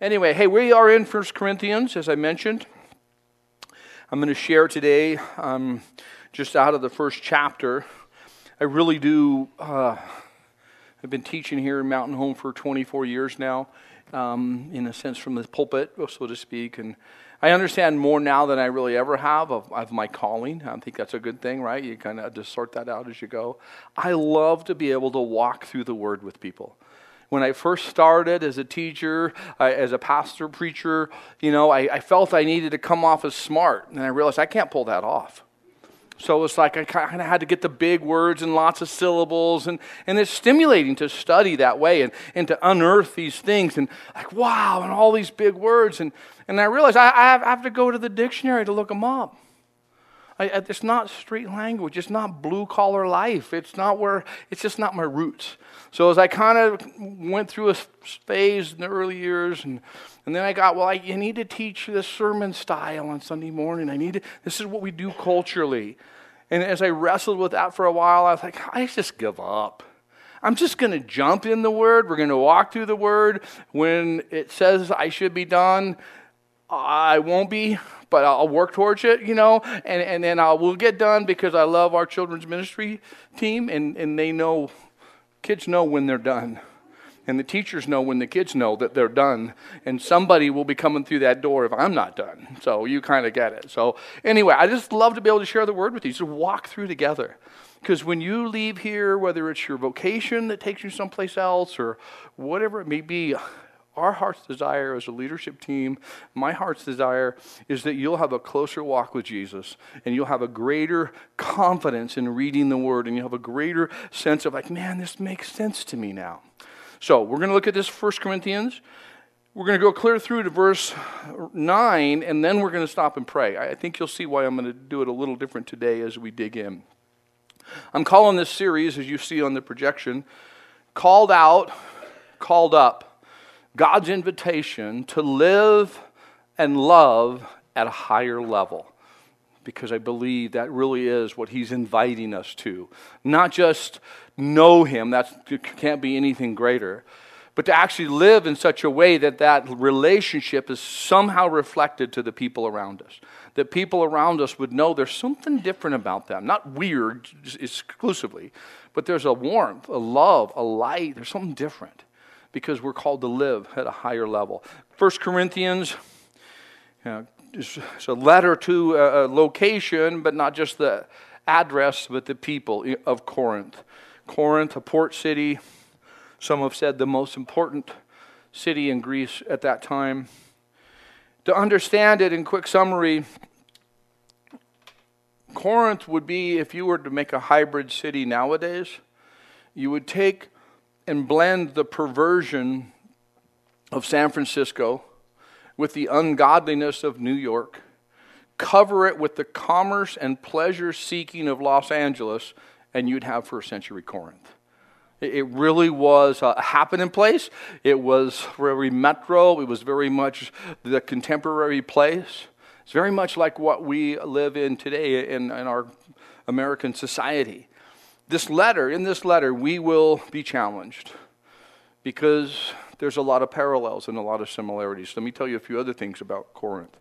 Anyway, hey, we are in First Corinthians, as I mentioned. I'm going to share today um, just out of the first chapter. I really do. Uh, I've been teaching here in Mountain Home for 24 years now, um, in a sense, from the pulpit, so to speak. And I understand more now than I really ever have of, of my calling. I think that's a good thing, right? You kind of just sort that out as you go. I love to be able to walk through the Word with people when I first started as a teacher, I, as a pastor, preacher, you know, I, I felt I needed to come off as smart. And I realized I can't pull that off. So it's like I kind of had to get the big words and lots of syllables. And, and it's stimulating to study that way and, and to unearth these things. And like, wow, and all these big words. And, and I realized I, I have to go to the dictionary to look them up. It's not street language. It's not blue collar life. It's not where, it's just not my roots. So as I kind of went through a phase in the early years, and, and then I got, well, I, you need to teach this sermon style on Sunday morning. I need to, this is what we do culturally. And as I wrestled with that for a while, I was like, I just give up. I'm just going to jump in the Word. We're going to walk through the Word. When it says I should be done, I won't be, but I'll work towards it, you know, and, and then I will get done because I love our children's ministry team and, and they know Kids know when they're done. And the teachers know when the kids know that they're done. And somebody will be coming through that door if I'm not done. So you kind of get it. So, anyway, I just love to be able to share the word with you, to walk through together. Because when you leave here, whether it's your vocation that takes you someplace else or whatever it may be, our heart's desire as a leadership team, my heart's desire is that you'll have a closer walk with Jesus and you'll have a greater confidence in reading the Word and you'll have a greater sense of, like, man, this makes sense to me now. So we're going to look at this First Corinthians. We're going to go clear through to verse 9 and then we're going to stop and pray. I think you'll see why I'm going to do it a little different today as we dig in. I'm calling this series, as you see on the projection, Called Out, Called Up God's invitation to live and love at a higher level. Because I believe that really is what he's inviting us to. Not just know him, that can't be anything greater, but to actually live in such a way that that relationship is somehow reflected to the people around us. That people around us would know there's something different about them. Not weird exclusively, but there's a warmth, a love, a light. There's something different because we're called to live at a higher level. 1 Corinthians you know, a letter to a location, but not just the address, but the people of Corinth. Corinth, a port city, some have said the most important city in Greece at that time. To understand it in quick summary, Corinth would be, if you were to make a hybrid city nowadays, you would take and blend the perversion of San Francisco with the ungodliness of New York, cover it with the commerce and pleasure seeking of Los Angeles, and you'd have first century Corinth. It really was a happening place. It was very metro. It was very much the contemporary place. It's very much like what we live in today in, in our American society this letter, in this letter, we will be challenged because there's a lot of parallels and a lot of similarities. Let me tell you a few other things about Corinth.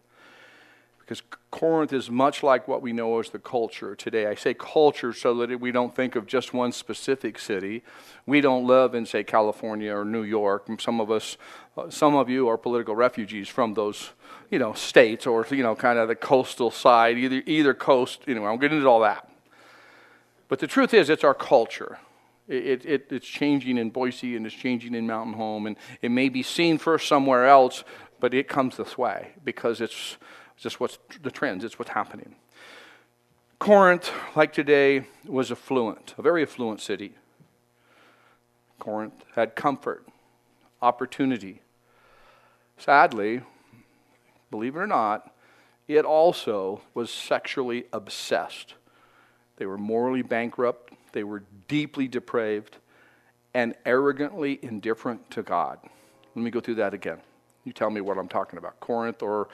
Because Corinth is much like what we know as the culture today. I say culture so that we don't think of just one specific city. We don't live in, say, California or New York. Some of us, uh, some of you are political refugees from those, you know, states or, you know, kind of the coastal side, either, either coast. You know, I'm getting into all that. But the truth is, it's our culture. It, it, it's changing in Boise and it's changing in Mountain Home, and it may be seen first somewhere else, but it comes this way because it's just what's the trends, it's what's happening. Corinth, like today, was affluent, a very affluent city. Corinth had comfort, opportunity. Sadly, believe it or not, it also was sexually obsessed. They were morally bankrupt, they were deeply depraved, and arrogantly indifferent to God. Let me go through that again. You tell me what I'm talking about Corinth or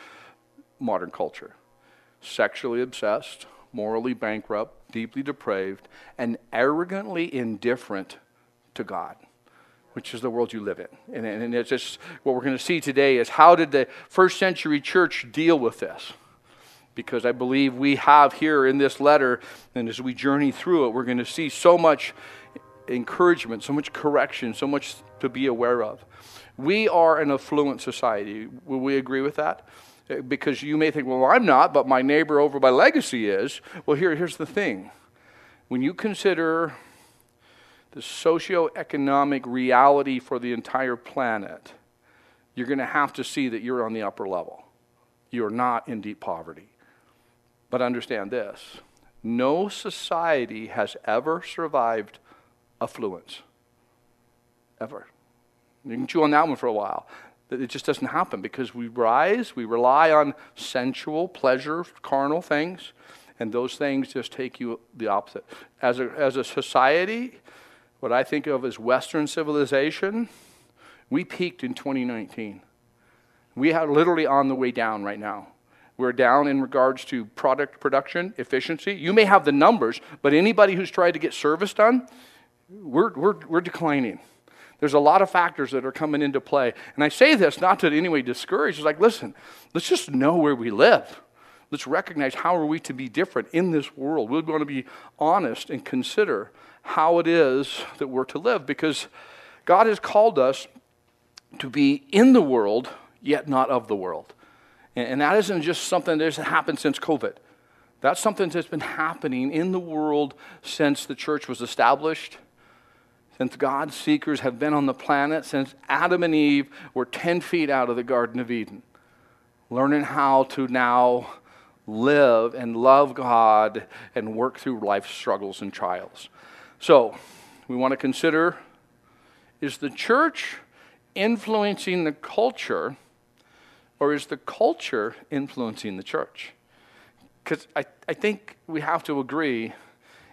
modern culture. Sexually obsessed, morally bankrupt, deeply depraved, and arrogantly indifferent to God. which is the world you live in. And, and it's just what we're going to see today is how did the first century church deal with this? Because I believe we have here in this letter, and as we journey through it, we're going to see so much encouragement, so much correction, so much to be aware of. We are an affluent society. Will we agree with that? Uh, because you may think, well, I'm not, but my neighbor over by Legacy is. Well, here, here's the thing. When you consider the socioeconomic reality for the entire planet, you're going to have to see that you're on the upper level. You're not in deep poverty. But understand this no society has ever survived affluence. Ever. You can chew on that one for a while. It just doesn't happen because we rise, we rely on sensual, pleasure, carnal things, and those things just take you the opposite. As a, as a society, what I think of as Western civilization, we peaked in 2019. We are literally on the way down right now. We're down in regards to product production, efficiency. You may have the numbers, but anybody who's tried to get service done, we're, we're, we're declining. There's a lot of factors that are coming into play. And I say this not to in any way discourage. It's like, listen, let's just know where we live. Let's recognize how are we to be different in this world. We're going to be honest and consider how it is that we're to live because God has called us to be in the world, yet not of the world. And that isn't just something that has happened since COVID. That's something that's been happening in the world since the church was established since God's seekers have been on the planet, since Adam and Eve were 10 feet out of the Garden of Eden, learning how to now live and love God and work through life's struggles and trials. So, we want to consider is the church influencing the culture, or is the culture influencing the church? Because I, I think we have to agree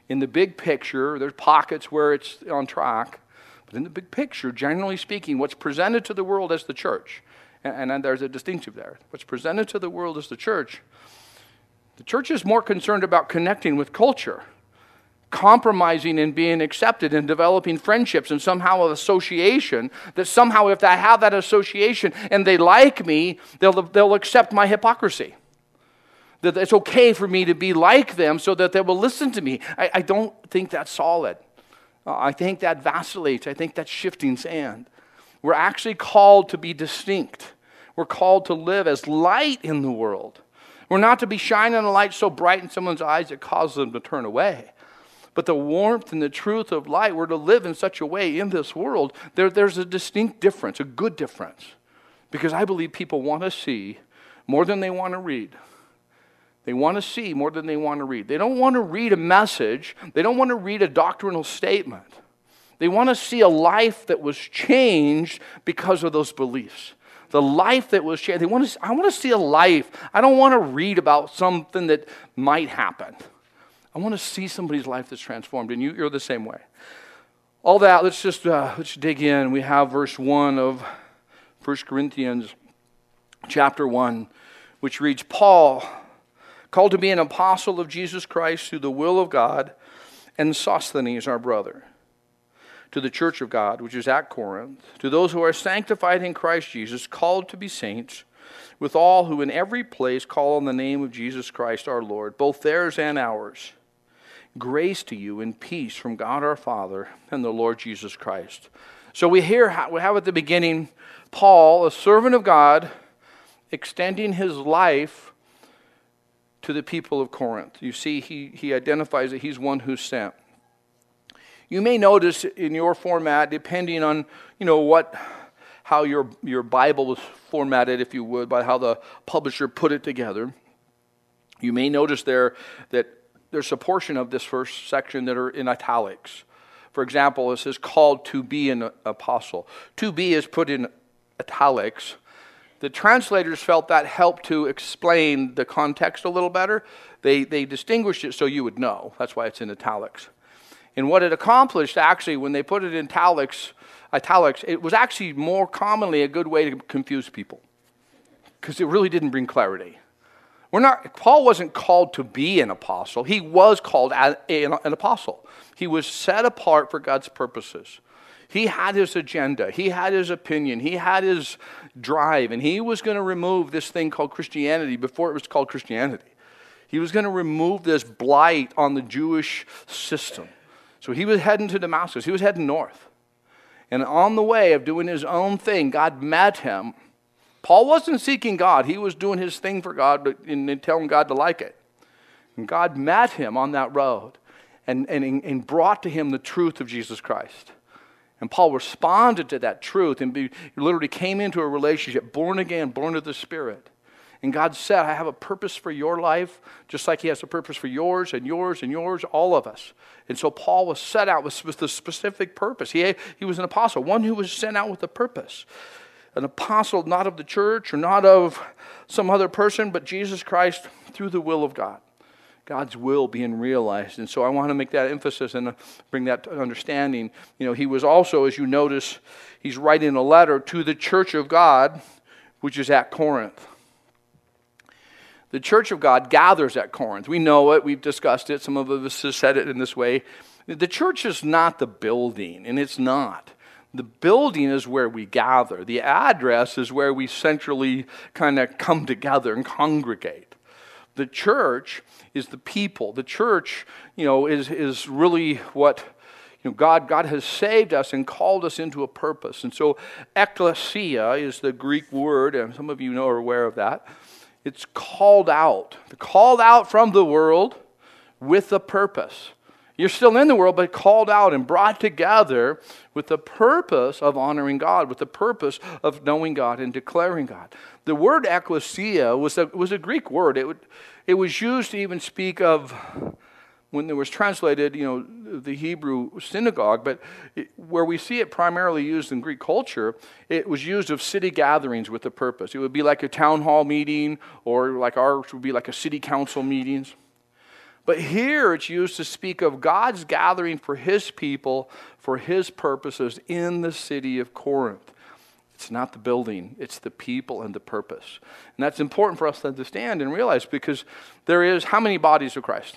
in the big picture, there's pockets where it's on track, but in the big picture, generally speaking, what's presented to the world as the church, and, and there's a distinction there. What's presented to the world as the church, the church is more concerned about connecting with culture, compromising and being accepted and developing friendships and somehow an association that somehow, if I have that association and they like me, they'll, they'll accept my hypocrisy that it's okay for me to be like them so that they will listen to me. I, I don't think that's solid. Uh, I think that vacillates. I think that's shifting sand. We're actually called to be distinct. We're called to live as light in the world. We're not to be shining a light so bright in someone's eyes it causes them to turn away. But the warmth and the truth of light, we're to live in such a way in this world, there, there's a distinct difference, a good difference. Because I believe people want to see more than they want to read. They want to see more than they want to read. They don't want to read a message, they don't want to read a doctrinal statement. They want to see a life that was changed because of those beliefs. The life that was changed. They want to, I want to see a life. I don't want to read about something that might happen. I want to see somebody's life that's transformed, and you, you're the same way. All that, let's just uh, let's dig in. We have verse 1 of 1 Corinthians chapter 1, which reads Paul, called to be an apostle of Jesus Christ through the will of God, and Sosthenes, our brother, to the church of God, which is at Corinth, to those who are sanctified in Christ Jesus, called to be saints, with all who in every place call on the name of Jesus Christ our Lord, both theirs and ours. Grace to you and peace from God our Father and the Lord Jesus Christ. So we hear we have at the beginning Paul, a servant of God, extending his life to the people of Corinth. You see, he, he identifies that he's one who's sent. You may notice in your format, depending on you know what, how your your Bible was formatted, if you would, by how the publisher put it together. You may notice there that there's a portion of this first section that are in italics. For example, it says called to be an apostle. To be is put in italics the translators felt that helped to explain the context a little better. They, they distinguished it so you would know. That's why it's in italics. And what it accomplished, actually, when they put it in italics, italics, it was actually more commonly a good way to confuse people because it really didn't bring clarity. We're not, Paul wasn't called to be an apostle. He was called an apostle. He was set apart for God's purposes. He had his agenda, he had his opinion, he had his drive, and he was going to remove this thing called Christianity before it was called Christianity. He was going to remove this blight on the Jewish system. So he was heading to Damascus, he was heading north. And on the way of doing his own thing, God met him. Paul wasn't seeking God, he was doing his thing for God and telling God to like it. And God met him on that road and, and, and brought to him the truth of Jesus Christ. And Paul responded to that truth and be, literally came into a relationship, born again, born of the Spirit. And God said, I have a purpose for your life, just like He has a purpose for yours and yours and yours, all of us. And so Paul was set out with, with a specific purpose. He, he was an apostle, one who was sent out with a purpose. An apostle not of the church or not of some other person, but Jesus Christ through the will of God. God's will being realized. And so I want to make that emphasis and bring that understanding. You know, he was also, as you notice, he's writing a letter to the church of God, which is at Corinth. The church of God gathers at Corinth. We know it, we've discussed it, some of us have said it in this way. The church is not the building, and it's not. The building is where we gather. The address is where we centrally kind of come together and congregate. The church is the people. The church, you know, is, is really what you know, God, God has saved us and called us into a purpose. And so, ecclesia is the Greek word, and some of you know are aware of that. It's called out, called out from the world with a purpose. You're still in the world, but called out and brought together with the purpose of honoring God, with the purpose of knowing God and declaring God. The word ecclesia was a, was a Greek word. It, would, it was used to even speak of, when it was translated, you know, the Hebrew synagogue, but it, where we see it primarily used in Greek culture, it was used of city gatherings with a purpose. It would be like a town hall meeting, or like ours would be like a city council meetings. But here it's used to speak of God's gathering for his people for his purposes in the city of Corinth. It's not the building, it's the people and the purpose. And that's important for us to understand and realize because there is how many bodies of Christ?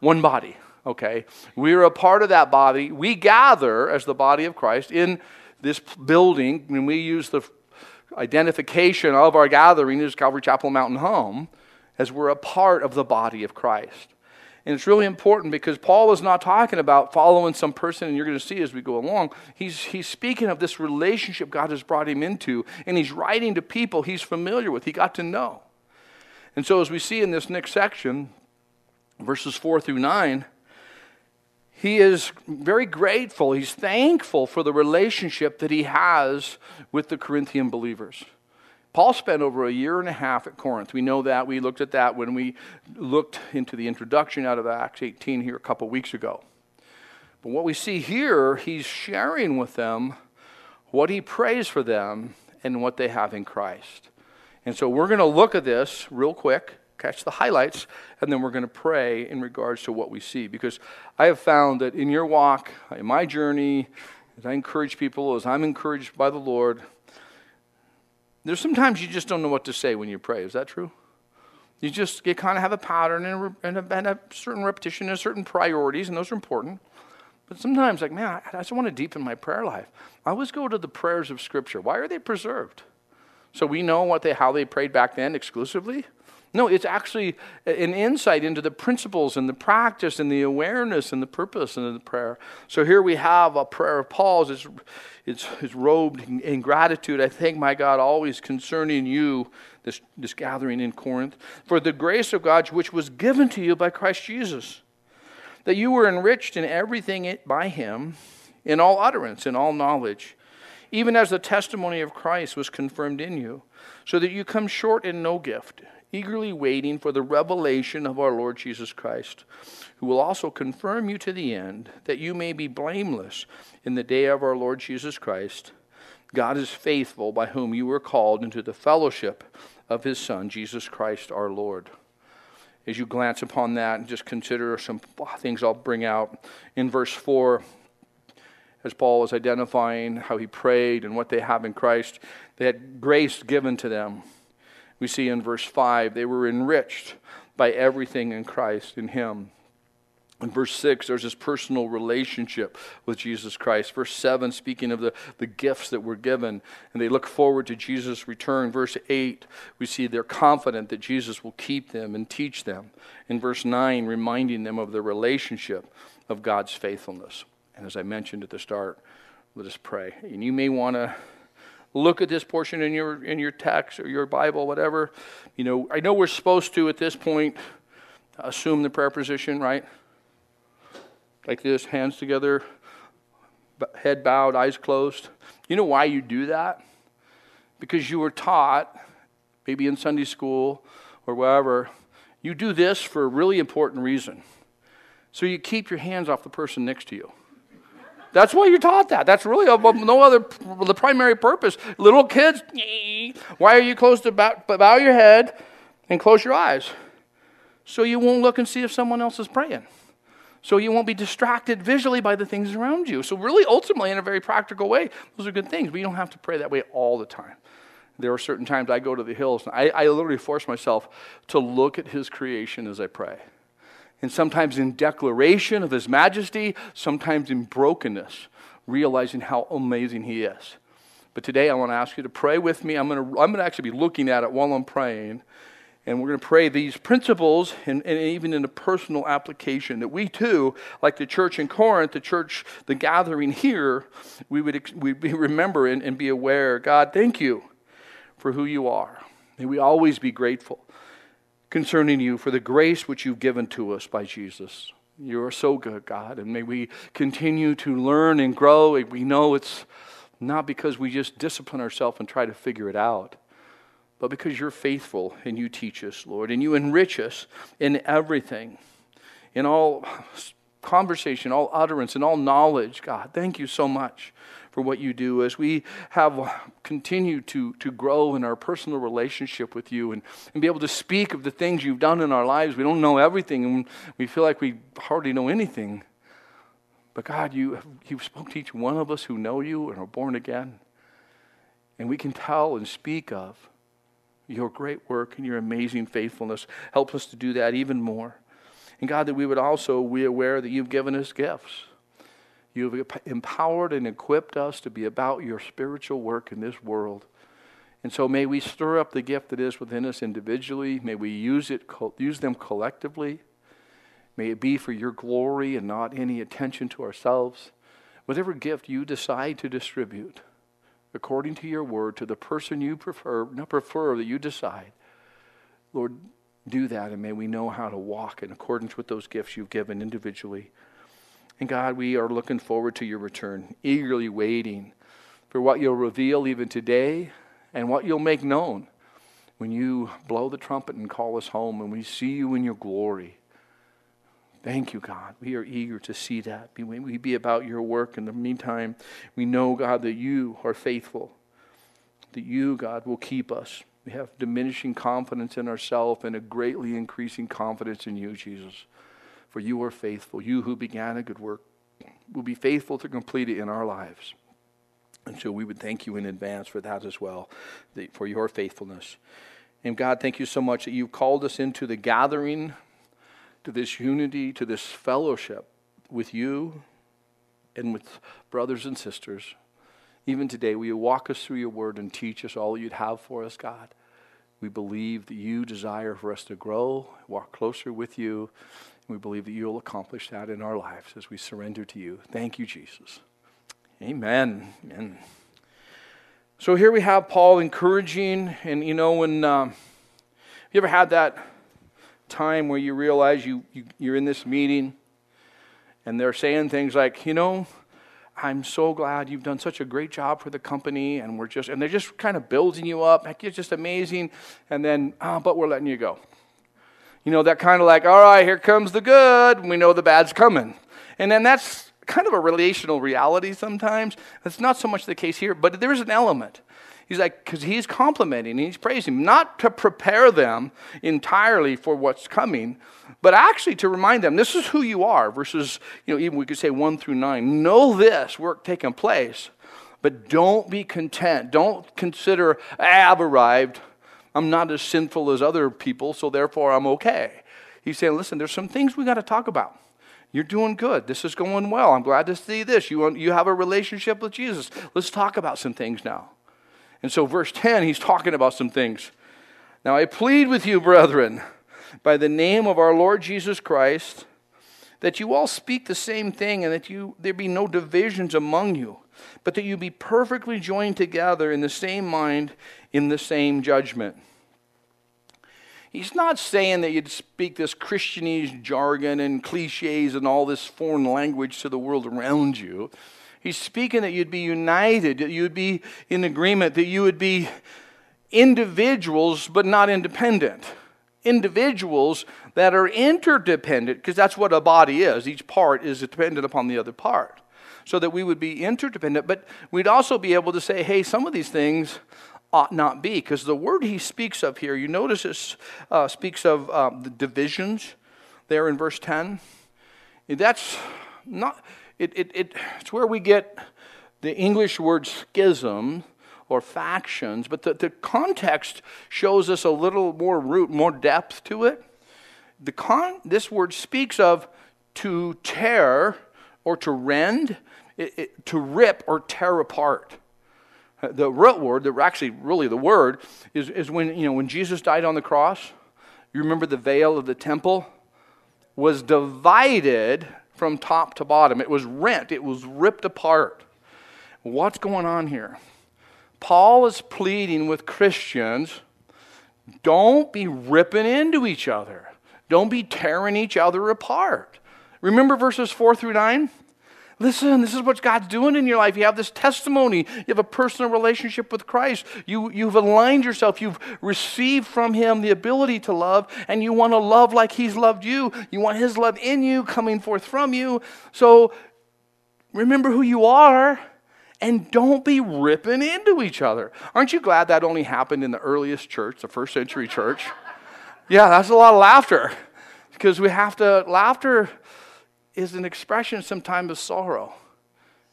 One body, okay? We're a part of that body. We gather as the body of Christ in this building, and we use the identification of our gathering as Calvary Chapel Mountain Home, as we're a part of the body of Christ. And it's really important because Paul is not talking about following some person, and you're going to see as we go along. He's, he's speaking of this relationship God has brought him into, and he's writing to people he's familiar with, he got to know. And so, as we see in this next section, verses 4 through 9, he is very grateful. He's thankful for the relationship that he has with the Corinthian believers. Paul spent over a year and a half at Corinth. We know that. We looked at that when we looked into the introduction out of Acts 18 here a couple weeks ago. But what we see here, he's sharing with them what he prays for them and what they have in Christ. And so we're going to look at this real quick, catch the highlights, and then we're going to pray in regards to what we see. Because I have found that in your walk, in my journey, as I encourage people, as I'm encouraged by the Lord, there's sometimes you just don't know what to say when you pray. Is that true? You just you kind of have a pattern and a, and, a, and a, certain repetition and certain priorities, and those are important. But sometimes, like, man, I, I just want to deepen my prayer life. I always go to the prayers of Scripture. Why are they preserved? So we know what they how they prayed back then exclusively. No, it's actually an insight into the principles and the practice and the awareness and the purpose of the prayer. So here we have a prayer of Paul's. It's, it's, it's robed in gratitude. I thank my God always concerning you, this, this gathering in Corinth, for the grace of God which was given to you by Christ Jesus, that you were enriched in everything by him, in all utterance, in all knowledge, even as the testimony of Christ was confirmed in you, so that you come short in no gift eagerly waiting for the revelation of our Lord Jesus Christ, who will also confirm you to the end, that you may be blameless in the day of our Lord Jesus Christ. God is faithful, by whom you were called into the fellowship of his Son, Jesus Christ our Lord. As you glance upon that and just consider some things I'll bring out in verse 4, as Paul was identifying how he prayed and what they have in Christ, they had grace given to them we see in verse 5 they were enriched by everything in Christ, in Him. In verse 6, there's this personal relationship with Jesus Christ. Verse 7, speaking of the, the gifts that were given, and they look forward to Jesus' return. Verse 8, we see they're confident that Jesus will keep them and teach them. In verse 9, reminding them of the relationship of God's faithfulness. And as I mentioned at the start, let us pray. And you may want to look at this portion in your in your text or your Bible, whatever. You know, I know we're supposed to at this point assume the prayer position, right? like this, hands together, head bowed, eyes closed. You know why you do that? Because you were taught, maybe in Sunday school or wherever, you do this for a really important reason. So you keep your hands off the person next to you. That's why you're taught that. That's really no other, the primary purpose. Little kids, why are you close to bow, bow your head and close your eyes? So you won't look and see if someone else is praying so you won't be distracted visually by the things around you. So, really, ultimately, in a very practical way, those are good things, but you don't have to pray that way all the time. There are certain times I go to the hills, and I, I literally force myself to look at His creation as I pray. And sometimes in declaration of His majesty, sometimes in brokenness, realizing how amazing He is. But today I want to ask you to pray with me. I'm going to, I'm going to actually be looking at it while I'm praying. And we're going to pray these principles, and, and, even in a personal application, that we too, like the church in Corinth, the church, the gathering here, we would we'd remember and, and be aware God, thank you for who you are. May we always be grateful concerning you for the grace which you've given to us by Jesus. You are so good, God, and may we continue to learn and grow. We know it's not because we just discipline ourselves and try to figure it out but because you're faithful and you teach us, Lord, and you enrich us in everything, in all conversation, all utterance, and all knowledge, God. Thank you so much for what you do as we have continued to, to grow in our personal relationship with you and, and be able to speak of the things you've done in our lives. We don't know everything and we feel like we hardly know anything. But God, you, you've spoken to each one of us who know you and are born again. And we can tell and speak of your great work and your amazing faithfulness. Help us to do that even more. And God, that we would also be aware that you've given us gifts. You've empowered and equipped us to be about your spiritual work in this world. And so may we stir up the gift that is within us individually. May we use, it, use them collectively. May it be for your glory and not any attention to ourselves. Whatever gift you decide to distribute, according to your word to the person you prefer, not prefer that you decide. Lord, do that and may we know how to walk in accordance with those gifts you've given individually. And God, we are looking forward to your return, eagerly waiting for what you'll reveal even today and what you'll make known when you blow the trumpet and call us home and we see you in your glory. Thank you, God. We are eager to see that. We be about your work. In the meantime, we know, God, that you are faithful, that you, God, will keep us. We have diminishing confidence in ourselves and a greatly increasing confidence in you, Jesus. For you are faithful. You who began a good work will be faithful to complete it in our lives. And so we would thank you in advance for that as well, for your faithfulness. And God, thank you so much that you've called us into the gathering to this unity, to this fellowship with you and with brothers and sisters. Even today, will you walk us through your word and teach us all you'd have for us, God? We believe that you desire for us to grow, walk closer with you, we believe that you'll accomplish that in our lives as we surrender to you. Thank you, Jesus. Amen. Amen. So here we have Paul encouraging, and you know, when um, you ever had that time where you realize you, you, you're in this meeting and they're saying things like, you know, I'm so glad you've done such a great job for the company, and we're just, and they're just kind of building you up. Heck, it's just amazing. And then, oh, but we're letting you go. You know, that kind of like, all right, here comes the good. We know the bad's coming. And then that's kind of a relational reality sometimes. That's not so much the case here, but there's an element. He's like, because he's complimenting and he's praising, not to prepare them entirely for what's coming, but actually to remind them this is who you are. versus, you know, even we could say one through nine. Know this work taking place, but don't be content. Don't consider, ah, I've arrived. I'm not as sinful as other people, so therefore I'm okay. He's saying, listen, there's some things we got to talk about. You're doing good. This is going well. I'm glad to see this. You, you have a relationship with Jesus. Let's talk about some things now. And so, verse 10, he's talking about some things. Now, I plead with you, brethren, by the name of our Lord Jesus Christ, that you all speak the same thing and that you, there be no divisions among you, but that you be perfectly joined together in the same mind, in the same judgment. He's not saying that you'd speak this Christianese jargon and cliches and all this foreign language to the world around you. He's speaking that you'd be united, that you'd be in agreement, that you would be individuals but not independent. Individuals that are interdependent, because that's what a body is. Each part is dependent upon the other part. So that we would be interdependent, but we'd also be able to say, hey, some of these things ought not be. Because the word he speaks of here, you notice it uh, speaks of um, the divisions there in verse 10. That's not, it, it, it, it's where we get the English word schism or factions, but the, the context shows us a little more root, more depth to it. The con, this word speaks of to tear or to rend, it, it, to rip or tear apart. The root word, the, actually really the word, is, is when, you know, when Jesus died on the cross, you remember the veil of the temple was divided from top to bottom. It was rent, it was ripped apart. What's going on here? Paul is pleading with Christians don't be ripping into each other, don't be tearing each other apart. Remember verses 4 through 9? Listen, this is what God's doing in your life. You have this testimony. You have a personal relationship with Christ. You, you've aligned yourself. You've received from Him the ability to love, and you want to love like He's loved you. You want His love in you, coming forth from you. So remember who you are and don't be ripping into each other. Aren't you glad that only happened in the earliest church, the first century church? Yeah, that's a lot of laughter because we have to, laughter is an expression sometimes of sorrow.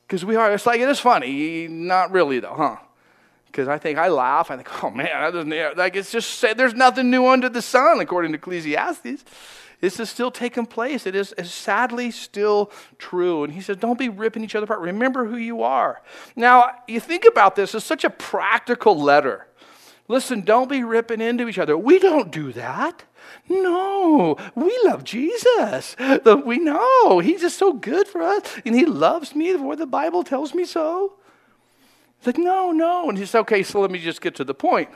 Because we are, it's like, it is funny. Not really, though, huh? Because I think I laugh. I think, oh man, that doesn't, like it's just, there's nothing new under the sun, according to Ecclesiastes. This is still taking place. It is, sadly still true. And he says, don't be ripping each other apart. Remember who you are. Now, you think about this, it's such a practical letter. Listen, don't be ripping into each other. We don't do that. No, we love Jesus. We know He's just so good for us, and He loves me the the Bible tells me so. It's like, no, no. And he says, okay, so let me just get to the point.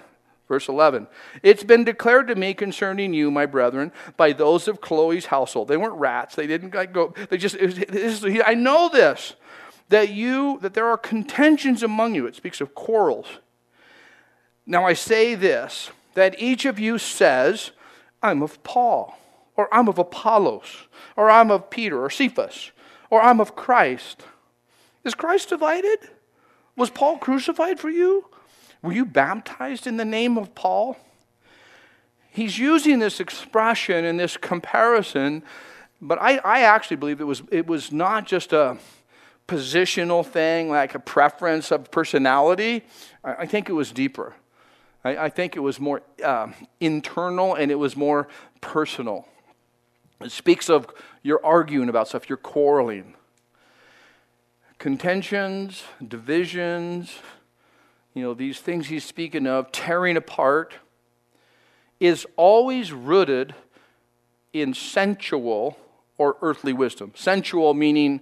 Verse 11 It's been declared to me concerning you, my brethren, by those of Chloe's household. They weren't rats. They didn't go, they just, it was, I know this, that you, that there are contentions among you. It speaks of quarrels. Now I say this, that each of you says, I'm of Paul, or I'm of Apollos, or I'm of Peter, or Cephas, or I'm of Christ. Is Christ divided? Was Paul crucified for you? Were you baptized in the name of Paul? He's using this expression and this comparison, but I, I actually believe it was, it was not just a positional thing, like a preference of personality. I, I think it was deeper. I, I think it was more uh, internal and it was more personal. It speaks of you're arguing about stuff, you're quarreling. Contentions, divisions, you know, these things he's speaking of, tearing apart, is always rooted in sensual or earthly wisdom. Sensual meaning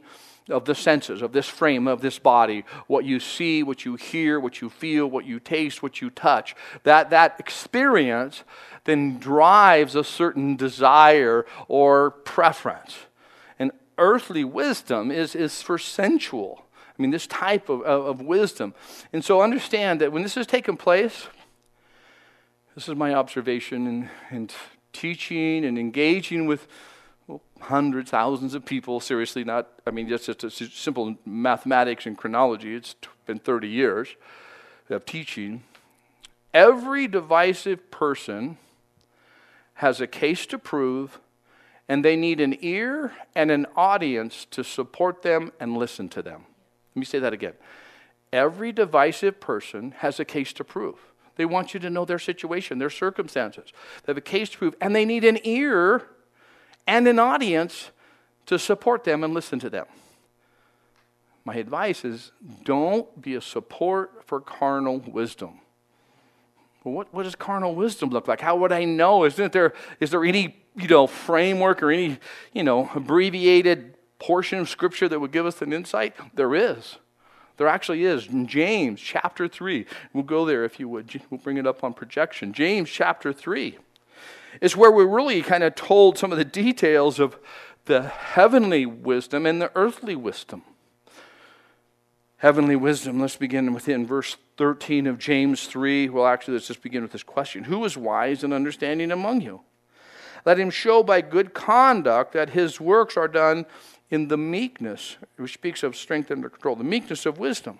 of the senses, of this frame, of this body, what you see, what you hear, what you feel, what you taste, what you touch. That, that experience then drives a certain desire or preference. And earthly wisdom is, is for sensual. I mean, this type of, of, of wisdom. And so understand that when this has taken place, this is my observation and, and teaching and engaging with well, hundreds, thousands of people, seriously, not, I mean, just, just, a simple mathematics and chronology. It's been 30 years of teaching. Every divisive person has a case to prove, and they need an ear and an audience to support them and listen to them. Let me say that again. Every divisive person has a case to prove. They want you to know their situation, their circumstances. They have a case to prove, and they need an ear and an audience to support them and listen to them. My advice is don't be a support for carnal wisdom. Well, what, what does carnal wisdom look like? How would I know? Isn't there, is there any you know, framework or any you know, abbreviated portion of Scripture that would give us an insight? There is. There actually is. In James chapter 3, we'll go there if you would. We'll bring it up on projection. James chapter 3 is where we're really kind of told some of the details of the heavenly wisdom and the earthly wisdom. Heavenly wisdom, let's begin within verse 13 of James 3. Well, actually, let's just begin with this question Who is wise and understanding among you? Let him show by good conduct that his works are done in the meekness, which speaks of strength under control, the meekness of wisdom.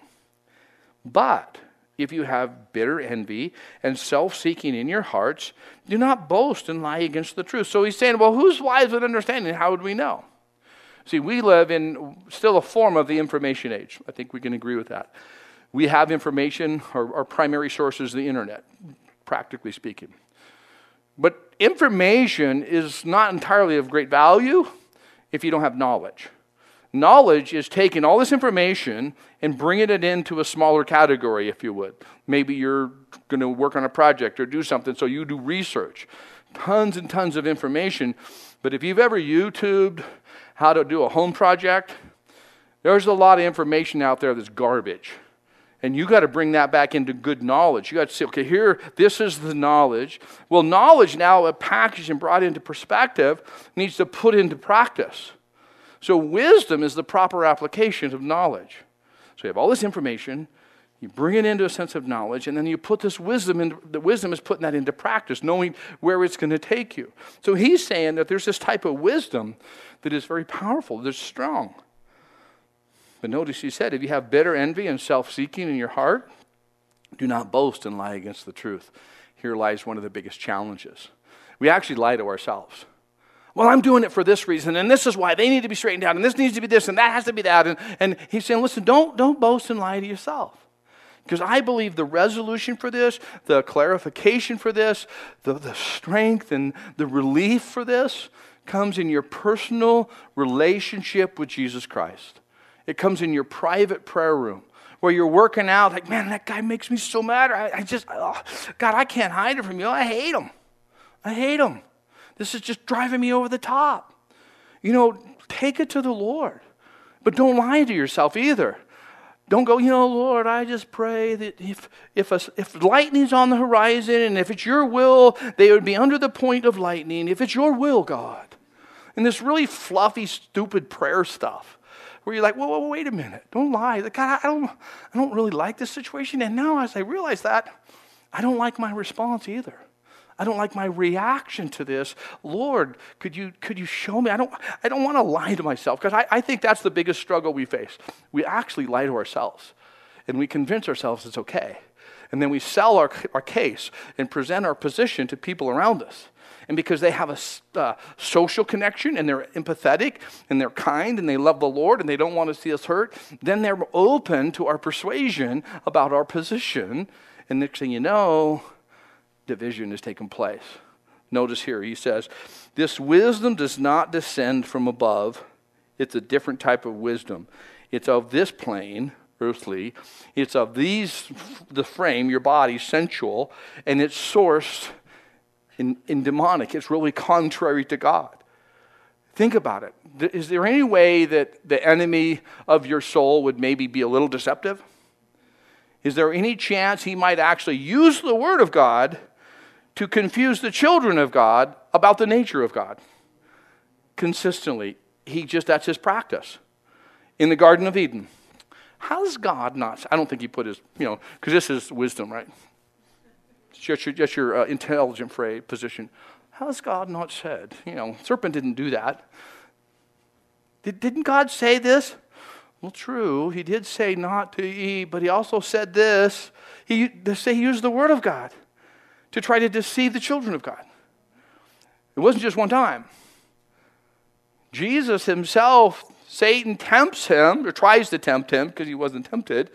But if you have bitter envy and self seeking in your hearts, do not boast and lie against the truth. So he's saying, well, who's wise and understanding? How would we know? See, we live in still a form of the information age. I think we can agree with that. We have information, our, our primary source is the internet, practically speaking. But information is not entirely of great value if you don't have knowledge. Knowledge is taking all this information and bringing it into a smaller category, if you would. Maybe you're going to work on a project or do something, so you do research. Tons and tons of information. But if you've ever YouTubed how to do a home project, there's a lot of information out there that's garbage. And you got to bring that back into good knowledge. You got to say, okay, here, this is the knowledge. Well, knowledge now, a packaged and brought into perspective, needs to put into practice. So, wisdom is the proper application of knowledge. So, you have all this information, you bring it into a sense of knowledge, and then you put this wisdom in, the wisdom is putting that into practice, knowing where it's going to take you. So, he's saying that there's this type of wisdom that is very powerful, that's strong. But notice he said, if you have bitter envy and self seeking in your heart, do not boast and lie against the truth. Here lies one of the biggest challenges. We actually lie to ourselves. Well, I'm doing it for this reason, and this is why they need to be straightened out, and this needs to be this, and that has to be that. And, and he's saying, listen, don't, don't boast and lie to yourself. Because I believe the resolution for this, the clarification for this, the, the strength and the relief for this comes in your personal relationship with Jesus Christ. It comes in your private prayer room where you're working out, like, man, that guy makes me so mad. I, I just, oh, God, I can't hide it from you. I hate him. I hate him. This is just driving me over the top. You know, take it to the Lord. But don't lie to yourself either. Don't go, you know, Lord, I just pray that if, if, a, if lightning's on the horizon and if it's your will, they would be under the point of lightning. If it's your will, God. And this really fluffy, stupid prayer stuff where you're like, whoa, whoa, wait a minute, don't lie. God, I don't, I don't really like this situation. And now as I realize that, I don't like my response either. I don't like my reaction to this. Lord, could you, could you show me? I don't, I don't want to lie to myself because I, I think that's the biggest struggle we face. We actually lie to ourselves and we convince ourselves it's okay. And then we sell our, our case and present our position to people around us and because they have a uh, social connection and they're empathetic and they're kind and they love the Lord and they don't want to see us hurt, then they're open to our persuasion about our position. And next thing you know, division has taken place. Notice here, he says, This wisdom does not descend from above. It's a different type of wisdom. It's of this plane, earthly. It's of these, the frame, your body, sensual, and it's sourced in, in demonic. It's really contrary to God. Think about it. Is there any way that the enemy of your soul would maybe be a little deceptive? Is there any chance he might actually use the Word of God to confuse the children of God about the nature of God? Consistently. He just, that's his practice. In the Garden of Eden. How does God not, I don't think he put his, you know, because this is wisdom, right? just your, just your uh, intelligent phrase, position. How has God not said? You know, serpent didn't do that. Did, didn't God say this? Well, true. He did say not to eat, but he also said this. He, say he used the word of God to try to deceive the children of God. It wasn't just one time. Jesus himself, Satan tempts him, or tries to tempt him because he wasn't tempted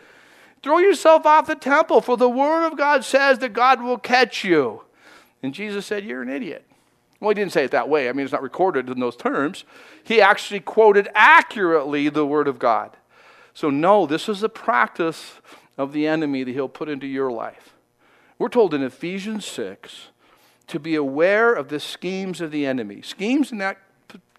Throw yourself off the temple, for the word of God says that God will catch you. And Jesus said, You're an idiot. Well, he didn't say it that way. I mean, it's not recorded in those terms. He actually quoted accurately the Word of God. So, no, this is a practice of the enemy that he'll put into your life. We're told in Ephesians 6 to be aware of the schemes of the enemy. Schemes in that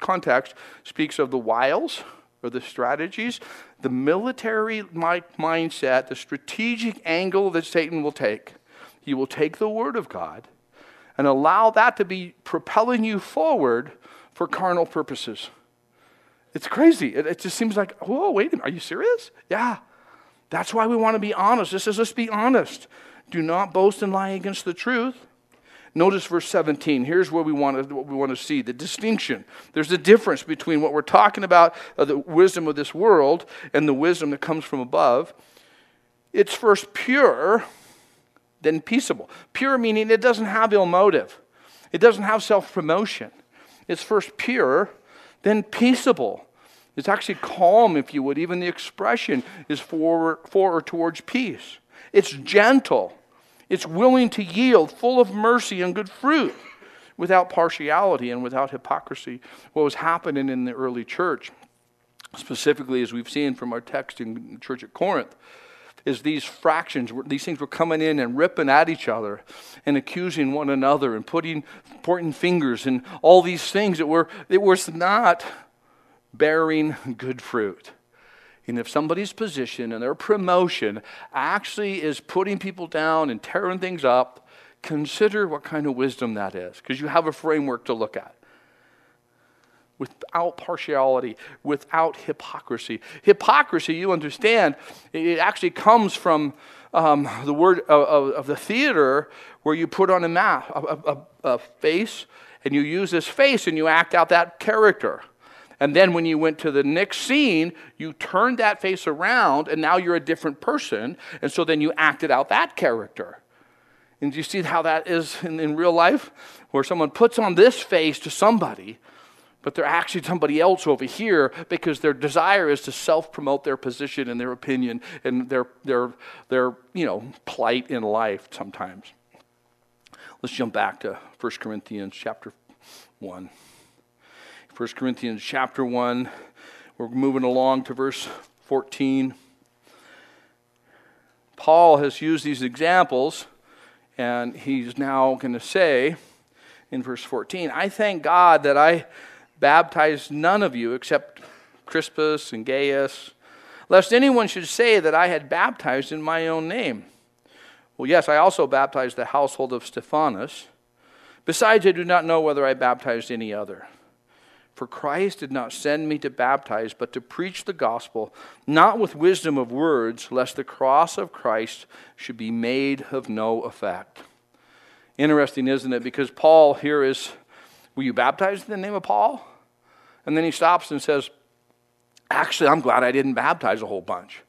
context speaks of the wiles or the strategies, the military mindset, the strategic angle that Satan will take. He will take the Word of God and allow that to be propelling you forward for carnal purposes. It's crazy. It, it, just seems like, whoa, wait a minute, are you serious? Yeah. That's why we want to be honest. This says, let's be honest. Do not boast and lie against the truth. Notice verse 17. Here's where we want to, what we want to see the distinction. There's a difference between what we're talking about, uh, the wisdom of this world, and the wisdom that comes from above. It's first pure, then peaceable. Pure meaning it doesn't have ill motive, it doesn't have self promotion. It's first pure, then peaceable. It's actually calm, if you would. Even the expression is for, for or towards peace. It's gentle. It's willing to yield, full of mercy and good fruit, without partiality and without hypocrisy. What was happening in the early church, specifically as we've seen from our text in the church at Corinth, is these fractions, these things were coming in and ripping at each other and accusing one another and putting, pointing fingers and all these things that were, it was not bearing good fruit. And if somebody's position and their promotion actually is putting people down and tearing things up, consider what kind of wisdom that is, because you have a framework to look at. Without partiality, without hypocrisy. Hypocrisy, you understand, it actually comes from um, the word of, of, the theater where you put on a mask, a, a, a face, and you use this face and you act out that character. And then when you went to the next scene, you turned that face around and now you're a different person. And so then you acted out that character. And do you see how that is in, in real life? Where someone puts on this face to somebody, but they're actually somebody else over here because their desire is to self promote their position and their opinion and their, their, their you know, plight in life sometimes. Let's jump back to 1 Corinthians chapter 1. 1 Corinthians chapter 1. We're moving along to verse 14. Paul has used these examples, and he's now going to say in verse 14 I thank God that I baptized none of you except Crispus and Gaius, lest anyone should say that I had baptized in my own name. Well, yes, I also baptized the household of Stephanas. Besides, I do not know whether I baptized any other. For Christ did not send me to baptize, but to preach the gospel, not with wisdom of words, lest the cross of Christ should be made of no effect. Interesting, isn't it? Because Paul here is, Were you baptized in the name of Paul? And then he stops and says, Actually, I'm glad I didn't baptize a whole bunch.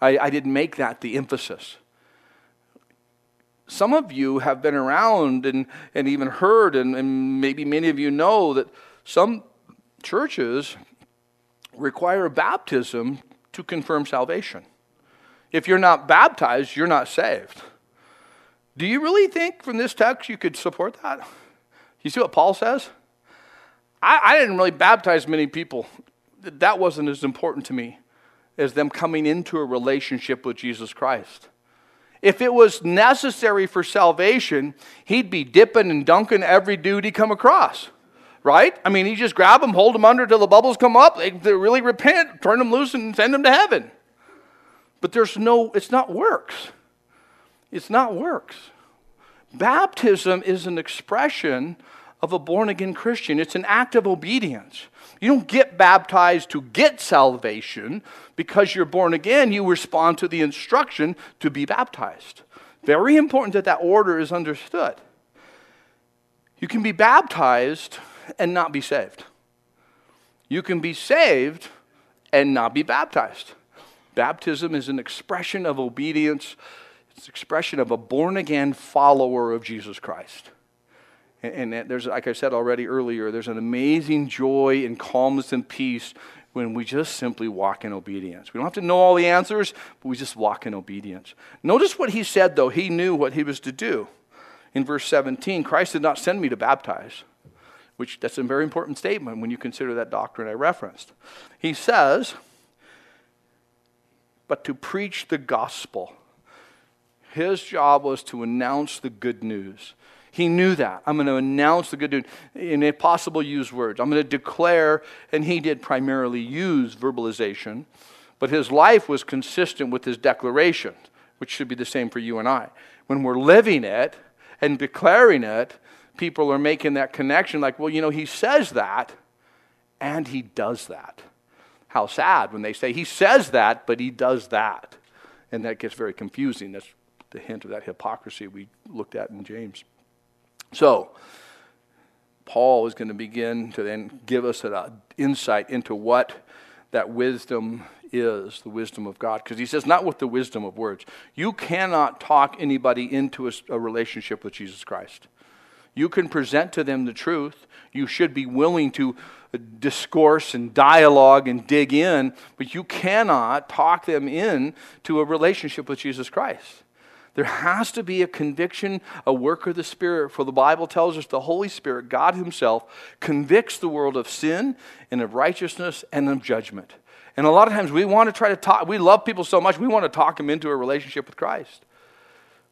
I, I didn't make that the emphasis. Some of you have been around and, and even heard, and, and maybe many of you know that some churches require baptism to confirm salvation. If you're not baptized, you're not saved. Do you really think from this text you could support that? You see what Paul says? I, I didn't really baptize many people. That wasn't as important to me as them coming into a relationship with Jesus Christ. If it was necessary for salvation, he'd be dipping and dunking every dude he come across right? I mean, you just grab them, hold them under till the bubbles come up. They, they really repent, turn them loose, and send them to heaven. But there's no, it's not works. It's not works. Baptism is an expression of a born again Christian, it's an act of obedience. You don't get baptized to get salvation. Because you're born again, you respond to the instruction to be baptized. Very important that that order is understood. You can be baptized and not be saved. You can be saved and not be baptized. Baptism is an expression of obedience, it's an expression of a born again follower of Jesus Christ. And, there's, like I said already earlier, there's an amazing joy and calmness and peace when we just simply walk in obedience. We don't have to know all the answers, but we just walk in obedience. Notice what he said, though. He knew what he was to do. In verse 17, Christ did not send me to baptize, which that's a very important statement when you consider that doctrine I referenced. He says, but to preach the gospel. His job was to announce the good news. He knew that. I'm going to announce the good news. And if possible, use words. I'm going to declare, and he did primarily use verbalization, but his life was consistent with his declaration, which should be the same for you and I. When we're living it and declaring it, people are making that connection like, well, you know, he says that, and he does that. How sad when they say he says that, but he does that. And that gets very confusing. That's the hint of that hypocrisy we looked at in James. So, Paul is going to begin to then give us an uh, insight into what that wisdom is, the wisdom of God. Because he says, not with the wisdom of words. You cannot talk anybody into a, a relationship with Jesus Christ. You can present to them the truth. You should be willing to discourse and dialogue and dig in, but you cannot talk them in to a relationship with Jesus Christ. There has to be a conviction, a work of the Spirit. For the Bible tells us the Holy Spirit, God Himself, convicts the world of sin and of righteousness and of judgment. And a lot of times we want to try to talk, we love people so much, we want to talk them into a relationship with Christ.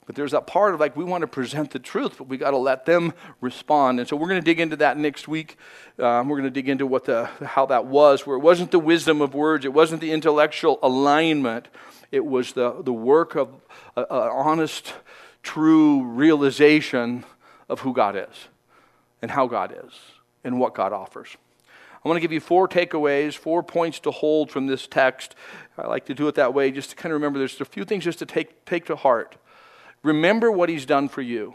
But there's that part of like we want to present the truth, but we got to let them respond. And so we're going to dig into that next week. Um, we're going to dig into what the how that was, where it wasn't the wisdom of words, it wasn't the intellectual alignment, it was the the work of an honest, true realization of who God is, and how God is, and what God offers. I want to give you four takeaways, four points to hold from this text. I like to do it that way, just to kind of remember there's a few things just to take take to heart. Remember what he's done for you.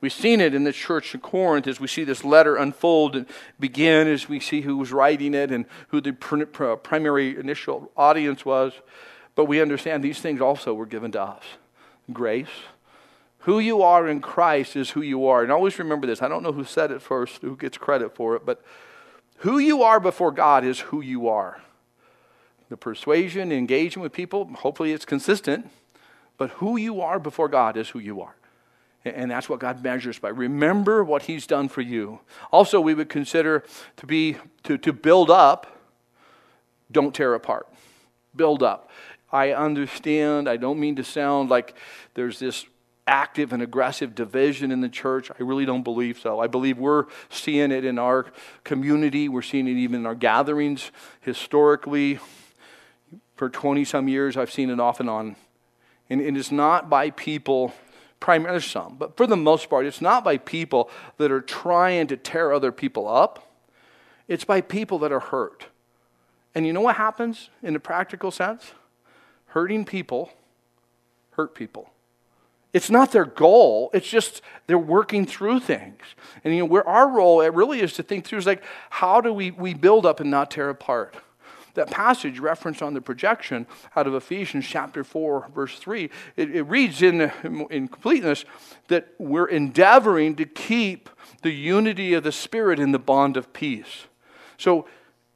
We've seen it in the church of Corinth as we see this letter unfold and begin, as we see who was writing it and who the primary initial audience was. But we understand these things also were given to us grace. Who you are in Christ is who you are. And always remember this. I don't know who said it first, who gets credit for it, but who you are before God is who you are. The persuasion, engagement with people, hopefully it's consistent. But who you are before God is who you are. And that's what God measures by. Remember what He's done for you. Also, we would consider to be to, to build up, don't tear apart. Build up. I understand, I don't mean to sound like there's this active and aggressive division in the church. I really don't believe so. I believe we're seeing it in our community, we're seeing it even in our gatherings historically. For 20 some years, I've seen it off and on. And it is not by people, primarily some, but for the most part, it's not by people that are trying to tear other people up. It's by people that are hurt. And you know what happens in a practical sense? Hurting people hurt people. It's not their goal. It's just they're working through things. And you know, where our role it really is to think through is like, how do we, we build up and not tear apart? That passage referenced on the projection out of Ephesians chapter 4, verse 3, it, it reads in, in completeness that we're endeavoring to keep the unity of the Spirit in the bond of peace. So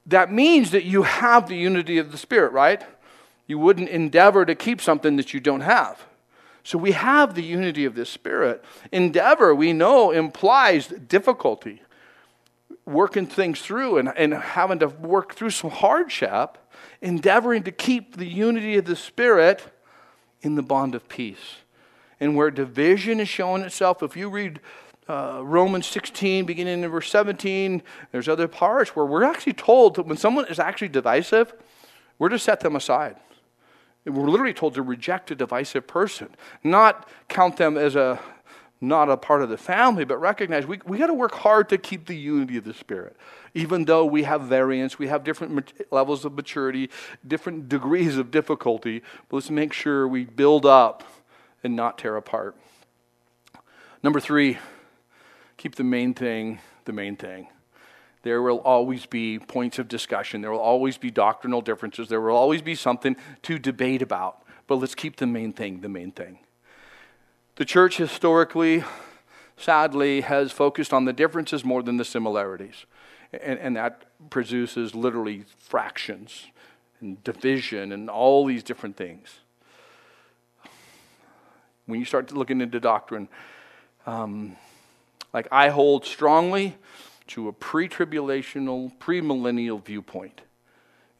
that means that you have the unity of the Spirit, right? You wouldn't endeavor to keep something that you don't have. So we have the unity of the Spirit. Endeavor, we know, implies difficulty working things through and, and having to work through some hardship, endeavoring to keep the unity of the Spirit in the bond of peace. And where division is showing itself, if you read uh, Romans 16, beginning in verse 17, there's other parts where we're actually told that when someone is actually divisive, we're to set them aside. We're literally told to reject a divisive person, not count them as a not a part of the family, but recognize we, we got to work hard to keep the unity of the Spirit. Even though we have variance, we have different levels of maturity, different degrees of difficulty, but let's make sure we build up and not tear apart. Number three, keep the main thing the main thing. There will always be points of discussion. There will always be doctrinal differences. There will always be something to debate about. But let's keep the main thing the main thing. The church historically, sadly, has focused on the differences more than the similarities. And, and that produces literally fractions and division and all these different things. When you start looking into doctrine, um, like I hold strongly to a pre tribulational, premillennial viewpoint.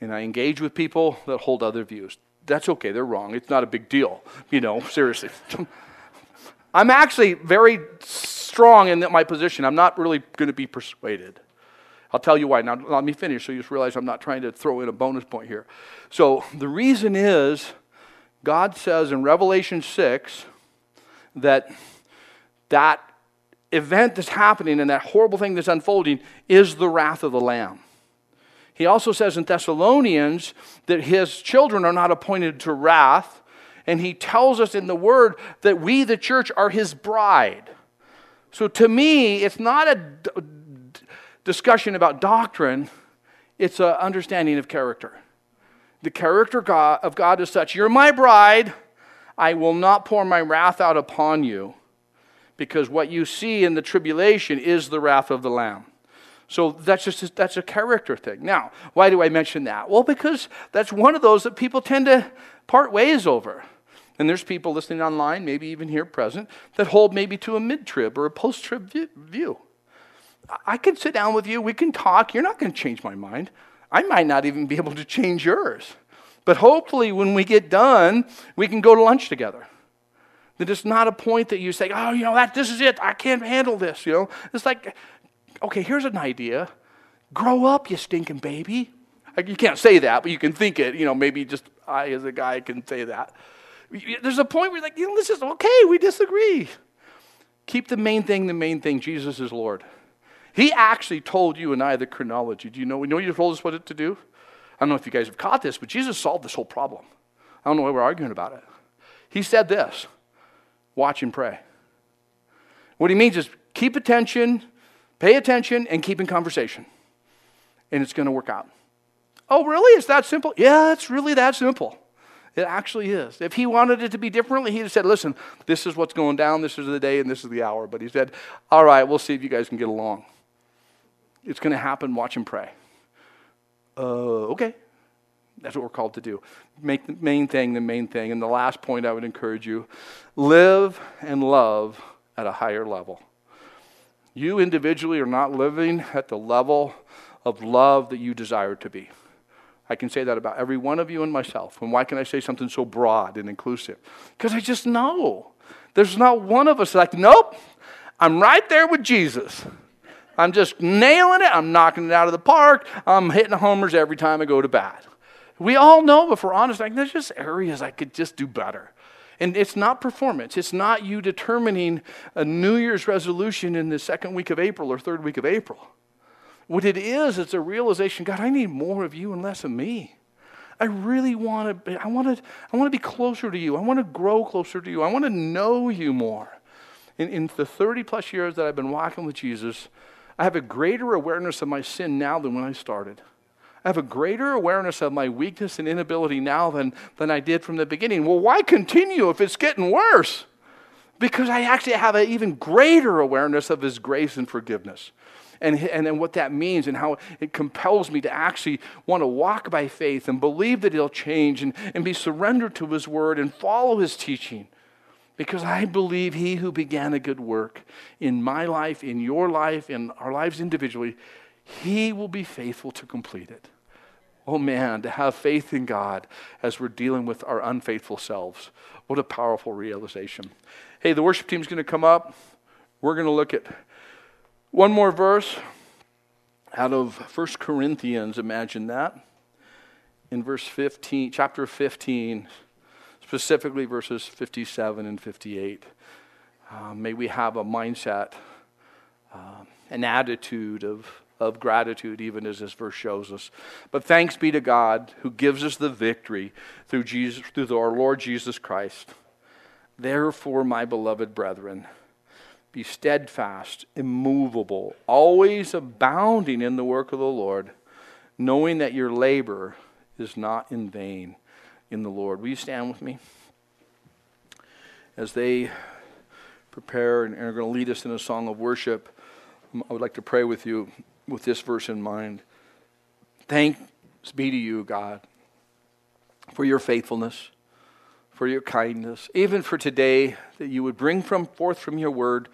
And I engage with people that hold other views. That's okay, they're wrong. It's not a big deal, you know, seriously. I'm actually very strong in my position. I'm not really going to be persuaded. I'll tell you why. Now, let me finish so you just realize I'm not trying to throw in a bonus point here. So, the reason is God says in Revelation 6 that that event that's happening and that horrible thing that's unfolding is the wrath of the Lamb. He also says in Thessalonians that his children are not appointed to wrath. And he tells us in the word that we, the church, are his bride. So to me, it's not a d- discussion about doctrine, it's an understanding of character. The character of God is such You're my bride, I will not pour my wrath out upon you, because what you see in the tribulation is the wrath of the Lamb. So that's just that's a character thing. Now, why do I mention that? Well, because that's one of those that people tend to part ways over. And there's people listening online, maybe even here present, that hold maybe to a mid-trib or a post-trib view. I can sit down with you, we can talk. You're not going to change my mind. I might not even be able to change yours. But hopefully, when we get done, we can go to lunch together. That it's not a point that you say, oh, you know, that this is it. I can't handle this. You know, it's like, okay, here's an idea. Grow up, you stinking baby. You can't say that, but you can think it. You know, maybe just I, as a guy, can say that. There's a point where you're like, you know, this is okay. We disagree. Keep the main thing the main thing. Jesus is Lord. He actually told you and I the chronology. Do you know? We know you told us what to do. I don't know if you guys have caught this, but Jesus solved this whole problem. I don't know why we're arguing about it. He said this watch and pray. What he means is keep attention, pay attention, and keep in conversation. And it's going to work out. Oh, really? It's that simple? Yeah, it's really that simple. It actually is. If he wanted it to be differently, he'd have said, listen, this is what's going down, this is the day, and this is the hour. But he said, all right, we'll see if you guys can get along. It's going to happen. Watch and pray. Uh, okay. That's what we're called to do. Make the main thing the main thing. And the last point I would encourage you live and love at a higher level. You individually are not living at the level of love that you desire to be. I can say that about every one of you and myself. And why can I say something so broad and inclusive? Because I just know. There's not one of us like, nope, I'm right there with Jesus. I'm just nailing it. I'm knocking it out of the park. I'm hitting homers every time I go to bat. We all know, if we're honest, like there's just areas I could just do better. And it's not performance. It's not you determining a New Year's resolution in the second week of April or third week of April. What it is, it's a realization God, I need more of you and less of me. I really want to, I want to, I want to be closer to you. I want to grow closer to you. I want to know you more. In, in the 30 plus years that I've been walking with Jesus, I have a greater awareness of my sin now than when I started. I have a greater awareness of my weakness and inability now than, than I did from the beginning. Well, why continue if it's getting worse? Because I actually have an even greater awareness of His grace and forgiveness. And, and, and what that means and how it compels me to actually want to walk by faith and believe that He'll change and, and be surrendered to His word and follow His teaching because I believe he who began a good work in my life, in your life, in our lives individually, he will be faithful to complete it. Oh man, to have faith in God as we're dealing with our unfaithful selves. What a powerful realization. Hey, the worship team's going to come up. We're going to look at one more verse out of 1 Corinthians. Imagine that. In verse 15, chapter 15 specifically verses 57 and 58. Uh, may we have a mindset, uh, an attitude of, of gratitude, even as this verse shows us. But thanks be to God who gives us the victory through, Jesus, through our Lord Jesus Christ. Therefore, my beloved brethren, be steadfast, immovable, always abounding in the work of the Lord, knowing that your labor is not in vain in the Lord. Will you stand with me? As they prepare and are going to lead us in a song of worship, um, I would like to pray with you with this verse in mind. Thanks be to you, God, for your faithfulness, for your kindness, even for today, that you would bring from forth from your word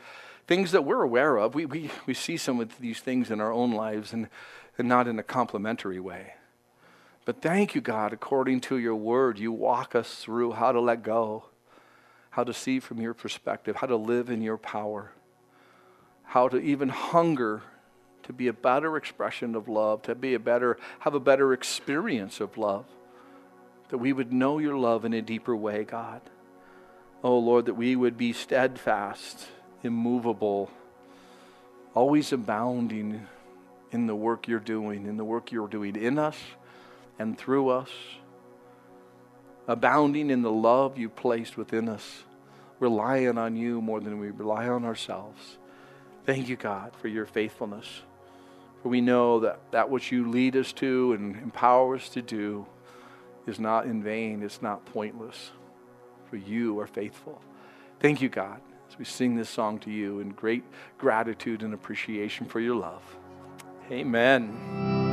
things that we're aware of. We, we, we see some of these things in our own lives and, and not in a complimentary way. But thank you, God, according to your word, you walk us through how to let go, how to see from your perspective, how to live in your power, how to even hunger to be a better expression of love, to be a better, have a better experience of love, that we would know your love in a deeper way, God. Oh, Lord, that we would be steadfast, immovable, always abounding in the work you're doing, in the work you're doing in us and through us, abounding in the love you placed within us, relying on you more than we rely on ourselves. Thank you, God, for your faithfulness. For we know that that which you lead us to and empower us to do is not in vain, it's not pointless. For you are faithful. Thank you, God, as we sing this song to you in great gratitude and appreciation for your love. Amen.